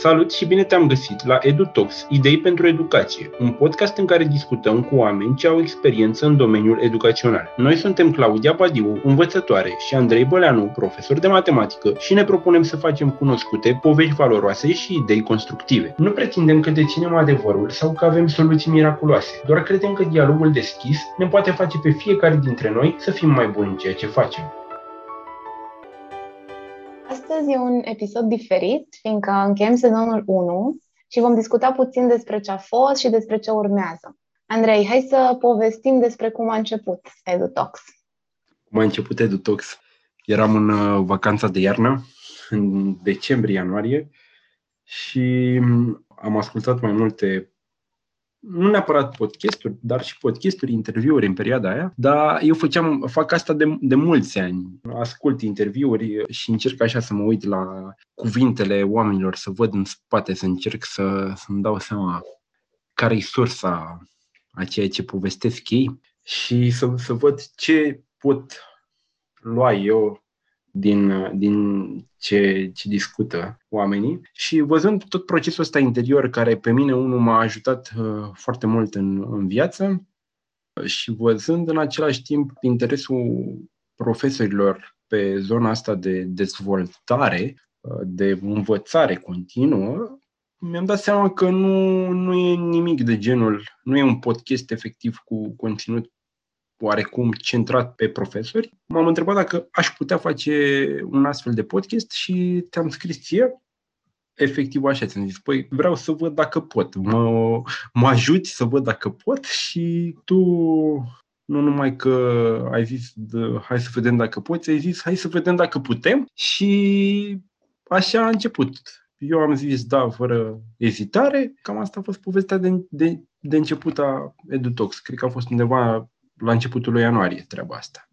Salut și bine te-am găsit la EduTalks, Idei pentru Educație, un podcast în care discutăm cu oameni ce au experiență în domeniul educațional. Noi suntem Claudia Badiu, învățătoare, și Andrei Băleanu, profesor de matematică și ne propunem să facem cunoscute povești valoroase și idei constructive. Nu pretindem că deținem adevărul sau că avem soluții miraculoase, doar credem că dialogul deschis ne poate face pe fiecare dintre noi să fim mai buni în ceea ce facem. Astăzi e un episod diferit, fiindcă încheiem sezonul 1 și vom discuta puțin despre ce a fost și despre ce urmează. Andrei, hai să povestim despre cum a început EduTox. Cum a început EduTox? Eram în uh, vacanța de iarnă, în decembrie-ianuarie, și am ascultat mai multe nu neapărat podcasturi, dar și podcasturi, interviuri în perioada aia, dar eu făceam, fac asta de, de mulți ani. Ascult interviuri și încerc așa să mă uit la cuvintele oamenilor, să văd în spate, să încerc să, să-mi dau seama care e sursa a ceea ce povestesc ei și să, să văd ce pot lua eu din, din ce, ce discută oamenii. Și văzând tot procesul ăsta interior care pe mine unul m-a ajutat uh, foarte mult în, în viață și văzând în același timp interesul profesorilor pe zona asta de dezvoltare, uh, de învățare continuă, mi-am dat seama că nu, nu e nimic de genul, nu e un podcast efectiv cu conținut oarecum centrat pe profesori, m-am întrebat dacă aș putea face un astfel de podcast și te-am scris ție efectiv așa ți-am zis, păi vreau să văd dacă pot, mă, mă ajuți să văd dacă pot și tu nu numai că ai zis de, hai să vedem dacă poți, ai zis hai să vedem dacă putem și așa a început. Eu am zis da, fără ezitare, cam asta a fost povestea de, de, de început a EduTox. Cred că a fost undeva la începutul lui ianuarie treaba asta.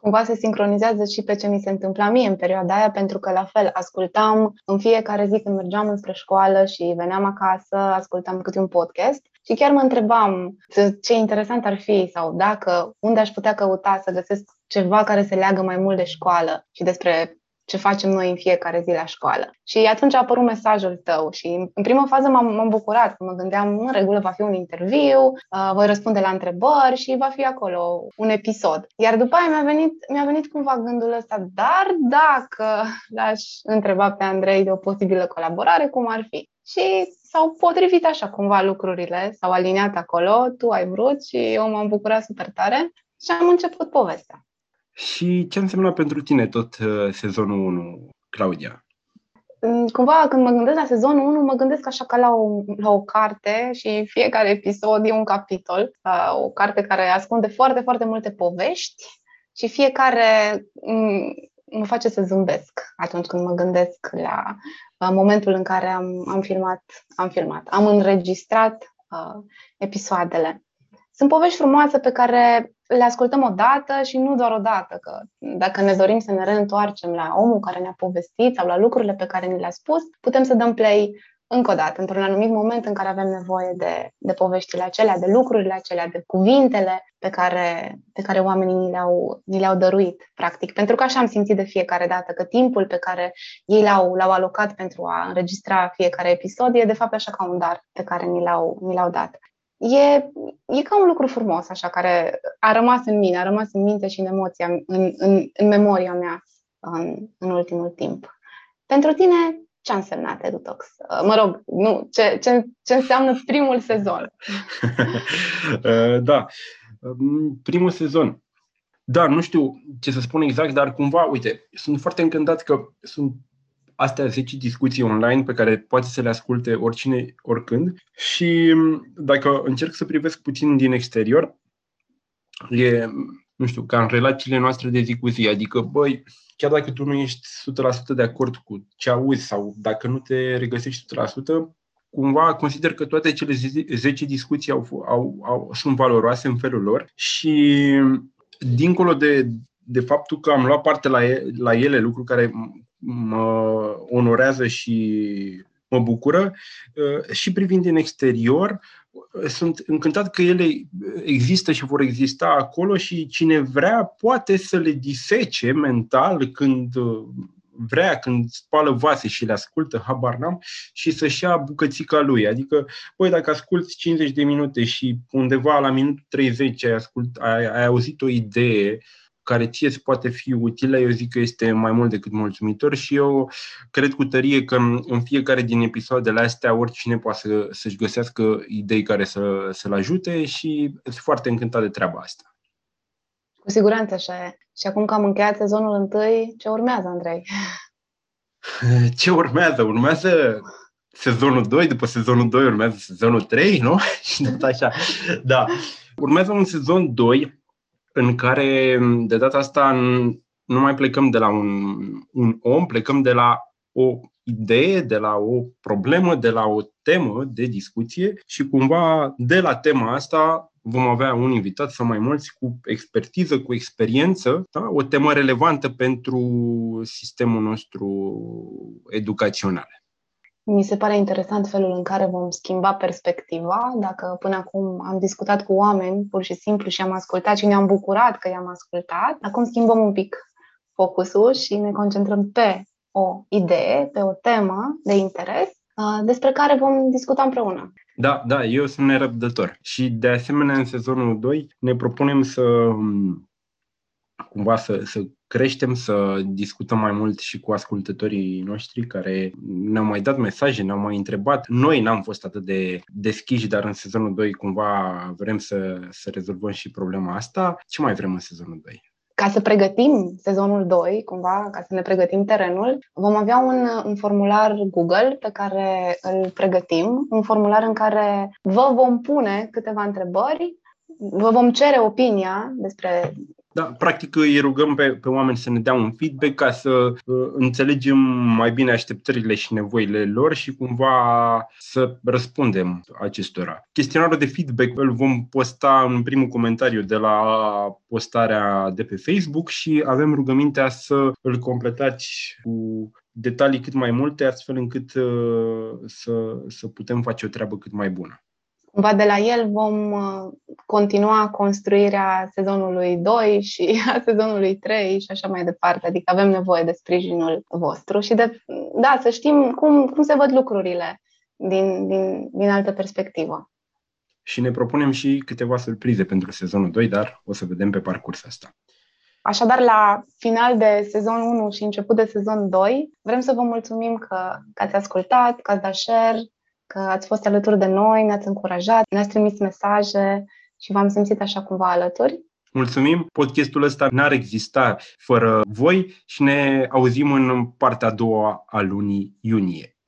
Cumva se sincronizează și pe ce mi se întâmpla mie în perioada aia, pentru că la fel ascultam în fiecare zi când mergeam înspre școală și veneam acasă, ascultam câte un podcast și chiar mă întrebam ce interesant ar fi sau dacă, unde aș putea căuta să găsesc ceva care se leagă mai mult de școală și despre ce facem noi în fiecare zi la școală. Și atunci a apărut mesajul tău și în prima fază m-am, m-am bucurat, că mă gândeam, în regulă va fi un interviu, uh, voi răspunde la întrebări și va fi acolo un episod. Iar după aia mi-a venit, mi-a venit cumva gândul ăsta, dar dacă l-aș întreba pe Andrei de o posibilă colaborare, cum ar fi? Și s-au potrivit așa cumva lucrurile, s-au aliniat acolo, tu ai vrut și eu m-am bucurat super tare și am început povestea. Și ce înseamnă pentru tine tot uh, sezonul 1, Claudia? Mm, cumva, când mă gândesc la sezonul 1, mă gândesc așa ca la o, la o carte și fiecare episod e un capitol. O carte care ascunde foarte, foarte multe povești și fiecare mm, mă face să zâmbesc atunci când mă gândesc la, la momentul în care am, am filmat, am filmat, am înregistrat uh, episoadele. Sunt povești frumoase pe care le ascultăm o dată și nu doar o dată, că dacă ne dorim să ne reîntoarcem la omul care ne-a povestit sau la lucrurile pe care ni le-a spus, putem să dăm play încă o dată, într-un anumit moment în care avem nevoie de, de poveștile acelea, de lucrurile acelea, de cuvintele pe care, pe care oamenii ni le-au, ni le-au dăruit, practic. Pentru că așa am simțit de fiecare dată, că timpul pe care ei l-au, l-au alocat pentru a înregistra fiecare episod e de fapt așa ca un dar pe care ni l-au, ni l-au dat e, e ca un lucru frumos, așa, care a rămas în mine, a rămas în minte și în emoția, în, în, în memoria mea în, în ultimul timp. Pentru tine, ce a însemnat EduTox? Uh, mă rog, nu, ce, ce, ce înseamnă primul sezon? Uh, da, um, primul sezon. Da, nu știu ce să spun exact, dar cumva, uite, sunt foarte încântat că sunt astea 10 discuții online pe care poate să le asculte oricine, oricând. Și dacă încerc să privesc puțin din exterior, e, nu știu, ca în relațiile noastre de zi cu zi. Adică, băi, chiar dacă tu nu ești 100% de acord cu ce auzi sau dacă nu te regăsești 100%, cumva consider că toate cele 10 discuții au, au, au, sunt valoroase în felul lor și dincolo de, de faptul că am luat parte la, la ele, lucru care mă onorează și mă bucură uh, și privind din exterior, uh, sunt încântat că ele există și vor exista acolo și cine vrea poate să le disece mental când uh, vrea când spală vase și le ascultă, habar n-am, și să-și ia bucățica lui. Adică, băi, dacă asculti 50 de minute și undeva la minutul 30 ai, ascult, ai, ai auzit o idee care ție îți poate fi utilă, eu zic că este mai mult decât mulțumitor și eu cred cu tărie că în fiecare din episoadele astea oricine poate să, să-și găsească idei care să, să-l ajute și sunt foarte încântat de treaba asta. Cu siguranță așa e. Și acum că am încheiat sezonul întâi, ce urmează, Andrei? Ce urmează? Urmează sezonul 2, după sezonul 2 urmează sezonul 3, nu? Și tot așa. Da. Urmează un sezon 2 în care de data asta nu mai plecăm de la un, un om, plecăm de la o idee, de la o problemă, de la o temă de discuție și cumva de la tema asta vom avea un invitat sau mai mulți cu expertiză, cu experiență, da? o temă relevantă pentru sistemul nostru educațional. Mi se pare interesant felul în care vom schimba perspectiva. Dacă până acum am discutat cu oameni pur și simplu și am ascultat și ne-am bucurat că i-am ascultat, acum schimbăm un pic focusul și ne concentrăm pe o idee, pe o temă de interes despre care vom discuta împreună. Da, da, eu sunt nerăbdător. Și de asemenea, în sezonul 2 ne propunem să cumva să, să creștem, să discutăm mai mult și cu ascultătorii noștri care ne-au mai dat mesaje, ne-au mai întrebat. Noi n-am fost atât de deschiși, dar în sezonul 2 cumva vrem să, să rezolvăm și problema asta. Ce mai vrem în sezonul 2? Ca să pregătim sezonul 2, cumva, ca să ne pregătim terenul, vom avea un, un formular Google pe care îl pregătim, un formular în care vă vom pune câteva întrebări vă vom cere opinia despre da, practic îi rugăm pe, pe oameni să ne dea un feedback ca să uh, înțelegem mai bine așteptările și nevoile lor și cumva să răspundem acestora. Chestionarul de feedback îl vom posta în primul comentariu de la postarea de pe Facebook și avem rugămintea să îl completați cu detalii cât mai multe, astfel încât uh, să, să putem face o treabă cât mai bună. Cumva de la el vom uh, continua construirea sezonului 2 și a sezonului 3 și așa mai departe. Adică avem nevoie de sprijinul vostru și de, da, să știm cum, cum se văd lucrurile din, din, din altă perspectivă. Și ne propunem și câteva surprize pentru sezonul 2, dar o să vedem pe parcurs asta. Așadar, la final de sezon 1 și început de sezon 2, vrem să vă mulțumim că, că ați ascultat, că ați dat share, că ați fost alături de noi, ne-ați încurajat, ne-ați trimis mesaje și v-am simțit așa cumva alături. Mulțumim! Podcastul ăsta n-ar exista fără voi și ne auzim în partea a doua a lunii iunie.